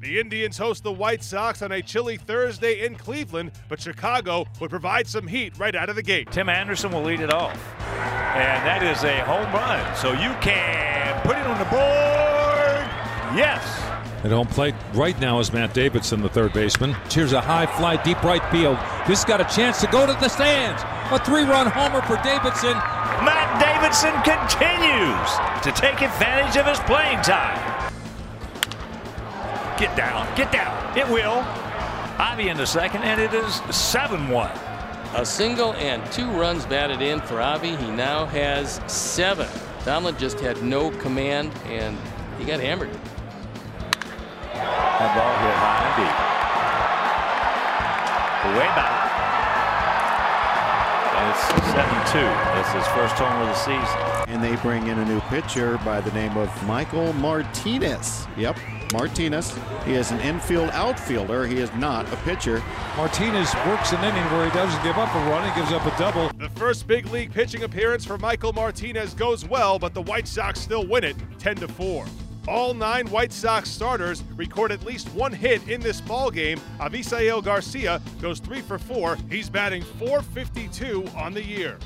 The Indians host the White Sox on a chilly Thursday in Cleveland, but Chicago would provide some heat right out of the gate. Tim Anderson will lead it off. And that is a home run. So you can put it on the board. Yes. At home plate right now is Matt Davidson, the third baseman. Here's a high fly deep right field. This got a chance to go to the stands. A three-run homer for Davidson. Matt Davidson continues to take advantage of his playing time. Get down, get down. It will. Ivy in the second, and it is 7 1. A single and two runs batted in for Avi. He now has seven. Tomlin just had no command, and he got hammered. That ball hit high and deep. Way back. And it's 7 2. That's his first homer of the season. And they bring in a new pitcher by the name of Michael Martinez. Yep, Martinez. He is an infield outfielder. He is not a pitcher. Martinez works an inning where he doesn't give up a run. He gives up a double. The first big league pitching appearance for Michael Martinez goes well, but the White Sox still win it 10 to 4. All nine White Sox starters record at least one hit in this ball game. Avisail Garcia goes three for four. He's batting 452 on the year.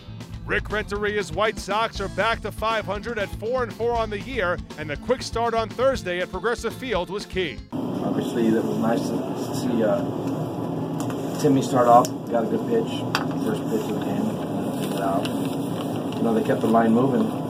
Rick Renteria's White Sox are back to 500 at 4 and 4 on the year, and the quick start on Thursday at Progressive Field was key. Obviously, it was nice to see uh, Timmy start off. Got a good pitch, first pitch of the game, and out. You know, they kept the line moving.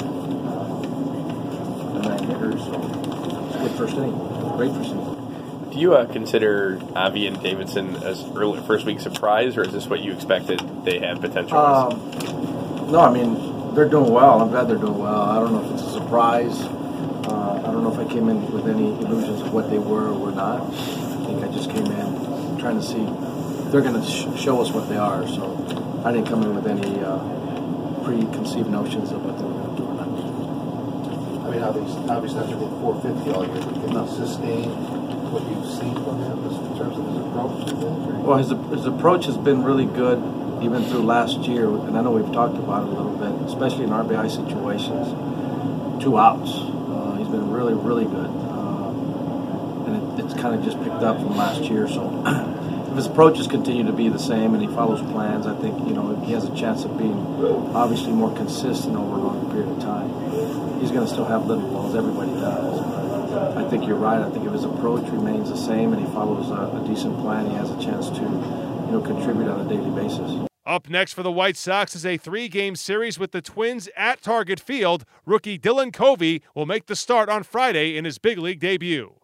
Good first inning. Great first inning. Do you uh, consider Avi and Davidson as early first week surprise, or is this what you expected they had potential? Um, no, I mean they're doing well. I'm glad they're doing well. I don't know if it's a surprise. Uh, I don't know if I came in with any illusions of what they were or were not. I think I just came in trying to see they're going to sh- show us what they are. So I didn't come in with any uh, preconceived notions of what they were going to do or not. I mean, obviously, obviously after being 450 all year, but can you sustain what you've seen from him in terms of his approach Well, his, his approach has been really good, even through last year. And I know we've talked about it a little bit, especially in RBI situations. Two outs. Uh, he's been really, really good. Uh, and it, it's kind of just picked up from last year. So if his approaches continue to be the same and he follows plans, I think you know he has a chance of being obviously more consistent over a longer period of time. He's going to still have little lows. Everybody does. I think you're right. I think if his approach remains the same and he follows a, a decent plan, he has a chance to, you know, contribute on a daily basis. Up next for the White Sox is a three game series with the Twins at Target Field. Rookie Dylan Covey will make the start on Friday in his big league debut.